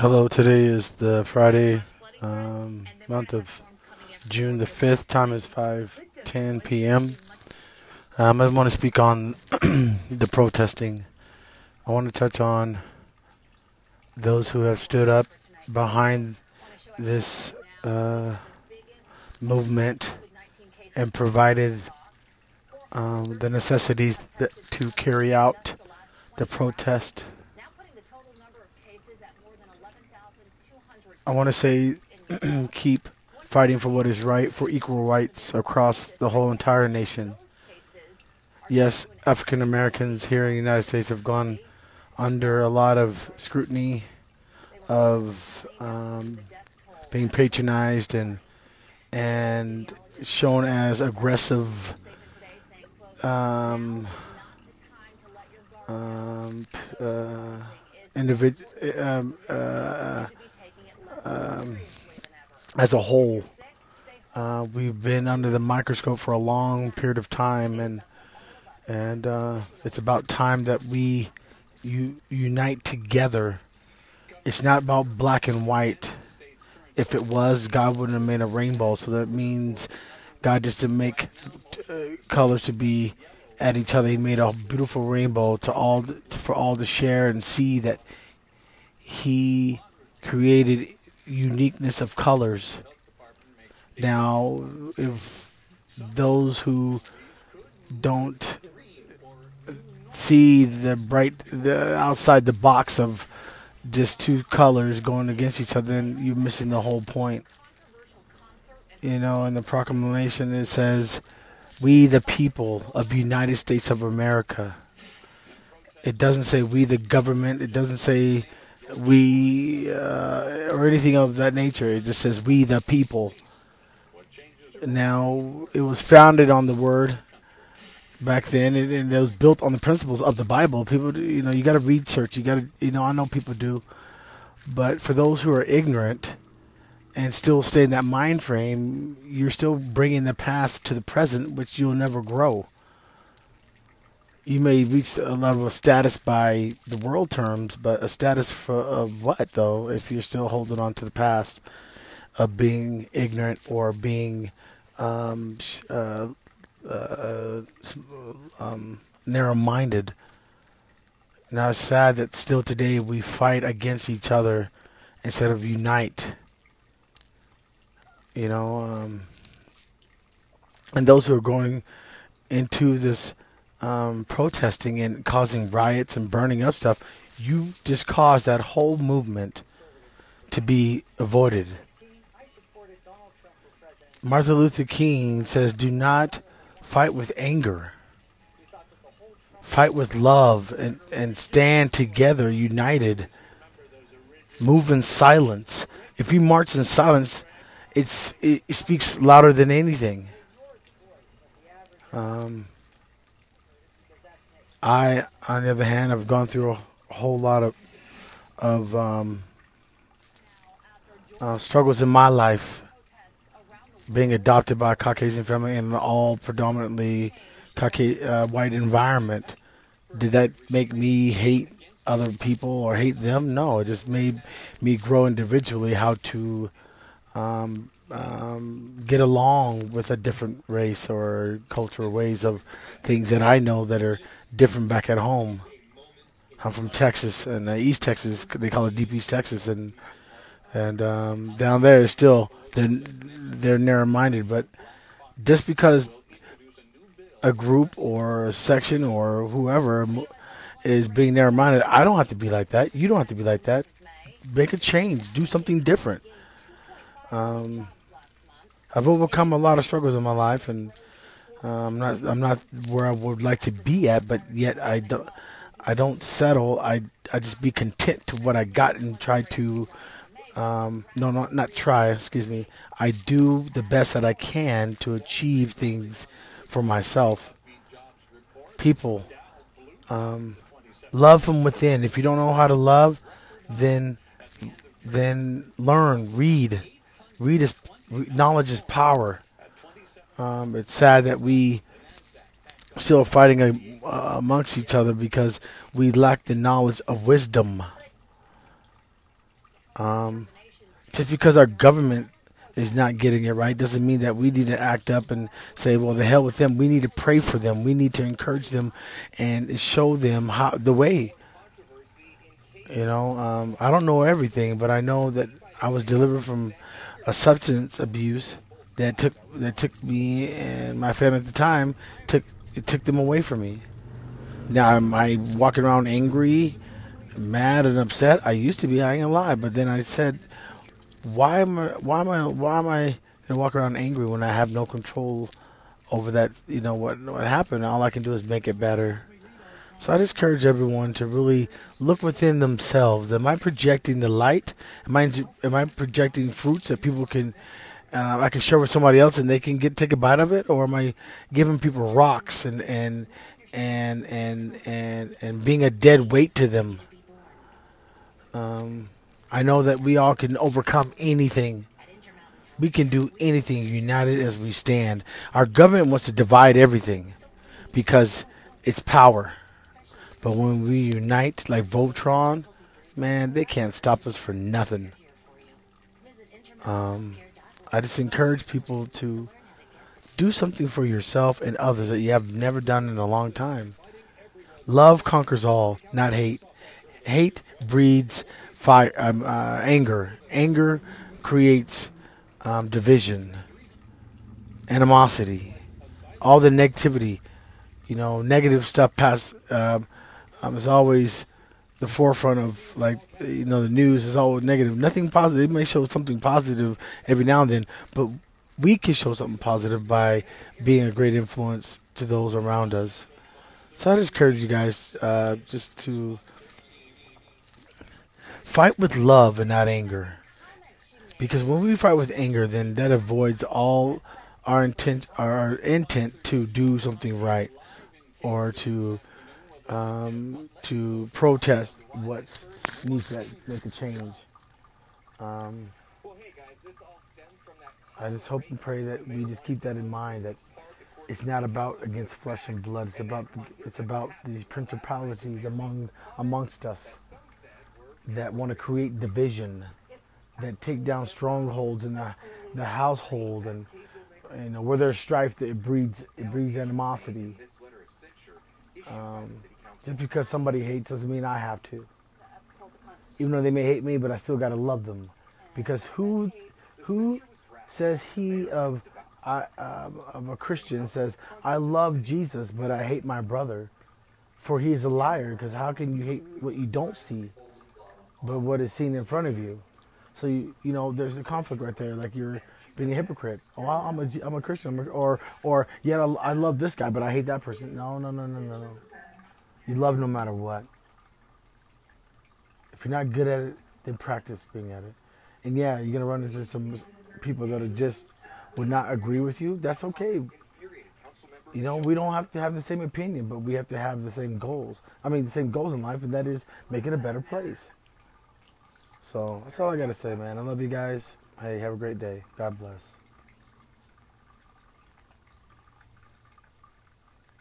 Hello, today is the Friday, um, month of June the 5th. Time is 5:10 p.m. Um, I want to speak on the protesting. I want to touch on those who have stood up behind this uh, movement and provided um, the necessities that, to carry out the protest. I want to say keep fighting for what is right, for equal rights across the whole entire nation. Yes, African Americans here in the United States have gone under a lot of scrutiny of um, being patronized and and shown as aggressive um, um, uh, um, uh, um, as a whole. Uh, we've been under the microscope for a long period of time, and and uh, it's about time that we u- unite together. It's not about black and white. If it was, God wouldn't have made a rainbow. So that means God just to make uh, colors to be at each other. He made a beautiful rainbow to all for all to share and see that He created uniqueness of colors. Now, if those who don't see the bright, the outside the box of just two colors going against each other, then you're missing the whole point. You know, in the proclamation it says, "We the people of the United States of America." It doesn't say we the government. It doesn't say we uh, or anything of that nature. It just says we the people. Now it was founded on the word back then, and, and it was built on the principles of the Bible. People, you know, you got to research. You got to, you know, I know people do, but for those who are ignorant and still stay in that mind frame, you're still bringing the past to the present, which you'll never grow you may reach a level of status by the world terms, but a status for of what though? If you're still holding on to the past of being ignorant or being um, uh, uh, um, narrow-minded. Now it's sad that still today we fight against each other instead of unite. You know, um, and those who are going into this um, protesting and causing riots and burning up stuff, you just caused that whole movement to be avoided. Martin Luther King says, Do not fight with anger. Fight with love and, and stand together, united. Move in silence. If you march in silence, it's, it, it speaks louder than anything. Um, I, on the other hand, have gone through a whole lot of of um, uh, struggles in my life. Being adopted by a Caucasian family in an all predominantly Caucasian, uh, white environment, did that make me hate other people or hate them? No, it just made me grow individually how to um, um, get along with a different race or cultural ways of things that I know that are different back at home. I'm from Texas and uh, East Texas. They call it Deep East Texas, and and um, down there still they're they're narrow-minded. But just because a group or a section or whoever is being narrow-minded, I don't have to be like that. You don't have to be like that. Make a change. Do something different. Um, I've overcome a lot of struggles in my life, and uh, I'm not I'm not where I would like to be at, but yet I don't I don't settle. I I just be content to what I got and try to um, no not not try. Excuse me. I do the best that I can to achieve things for myself. People, um, love from within. If you don't know how to love, then then learn, read. Read is knowledge is power. Um, it's sad that we still fighting uh, amongst each other because we lack the knowledge of wisdom. Um, just because our government is not getting it right doesn't mean that we need to act up and say, "Well, the hell with them." We need to pray for them. We need to encourage them and show them how the way. You know, um, I don't know everything, but I know that I was delivered from a substance abuse that took that took me and my family at the time took it took them away from me. Now am I walking around angry, mad, and upset? I used to be. I ain't gonna lie, but then I said, why am I? Why am I? Why am I gonna walk around angry when I have no control over that? You know what? What happened? All I can do is make it better. So I just encourage everyone to really look within themselves. Am I projecting the light? Am I am I projecting fruits that people can uh, I can share with somebody else and they can get take a bite of it, or am I giving people rocks and and and and and and being a dead weight to them? Um, I know that we all can overcome anything. We can do anything united as we stand. Our government wants to divide everything because it's power. But when we unite like Voltron, man, they can't stop us for nothing. Um, I just encourage people to do something for yourself and others that you have never done in a long time. Love conquers all, not hate. Hate breeds fire, um, uh, anger. Anger creates um, division, animosity, all the negativity. You know, negative stuff past. Um, um, is always the forefront of like you know the news is always negative. Nothing positive. It may show something positive every now and then, but we can show something positive by being a great influence to those around us. So I just encourage you guys uh, just to fight with love and not anger, because when we fight with anger, then that avoids all our intent, our intent to do something right or to um, to protest what needs to make a change. Um, I just hope and pray that we just keep that in mind that it's not about against flesh and blood. It's about it's about these principalities among amongst us that want to create division, that take down strongholds in the the household, and you know where there's strife, that it breeds it breeds animosity. Um, just because somebody hates doesn't mean I have to. Even though they may hate me, but I still gotta love them, because who, who says he of, I, uh, of a Christian says I love Jesus, but I hate my brother, for he is a liar. Because how can you hate what you don't see, but what is seen in front of you? So you, you know, there's a conflict right there. Like you're being a hypocrite. Oh, I'm a, I'm a Christian, or, or yeah, I love this guy, but I hate that person. No, no, no, no, no, no. You love no matter what. If you're not good at it, then practice being at it. And yeah, you're gonna run into some people that are just would not agree with you. That's okay. You know, we don't have to have the same opinion, but we have to have the same goals. I mean, the same goals in life, and that is making a better place. So that's all I gotta say, man. I love you guys. Hey, have a great day. God bless.